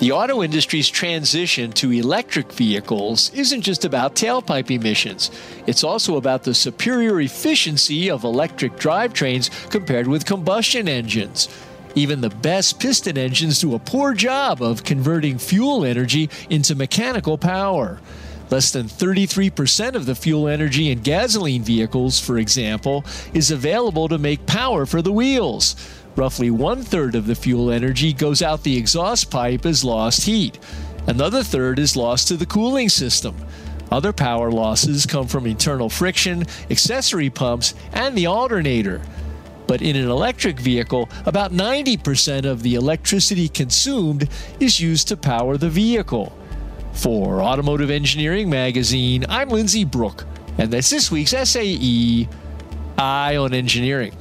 The auto industry's transition to electric vehicles isn't just about tailpipe emissions. It's also about the superior efficiency of electric drivetrains compared with combustion engines. Even the best piston engines do a poor job of converting fuel energy into mechanical power. Less than 33% of the fuel energy in gasoline vehicles, for example, is available to make power for the wheels. Roughly one third of the fuel energy goes out the exhaust pipe as lost heat. Another third is lost to the cooling system. Other power losses come from internal friction, accessory pumps, and the alternator. But in an electric vehicle, about 90% of the electricity consumed is used to power the vehicle. For Automotive Engineering Magazine, I'm Lindsay Brooke, and that's this week's SAE Eye on Engineering.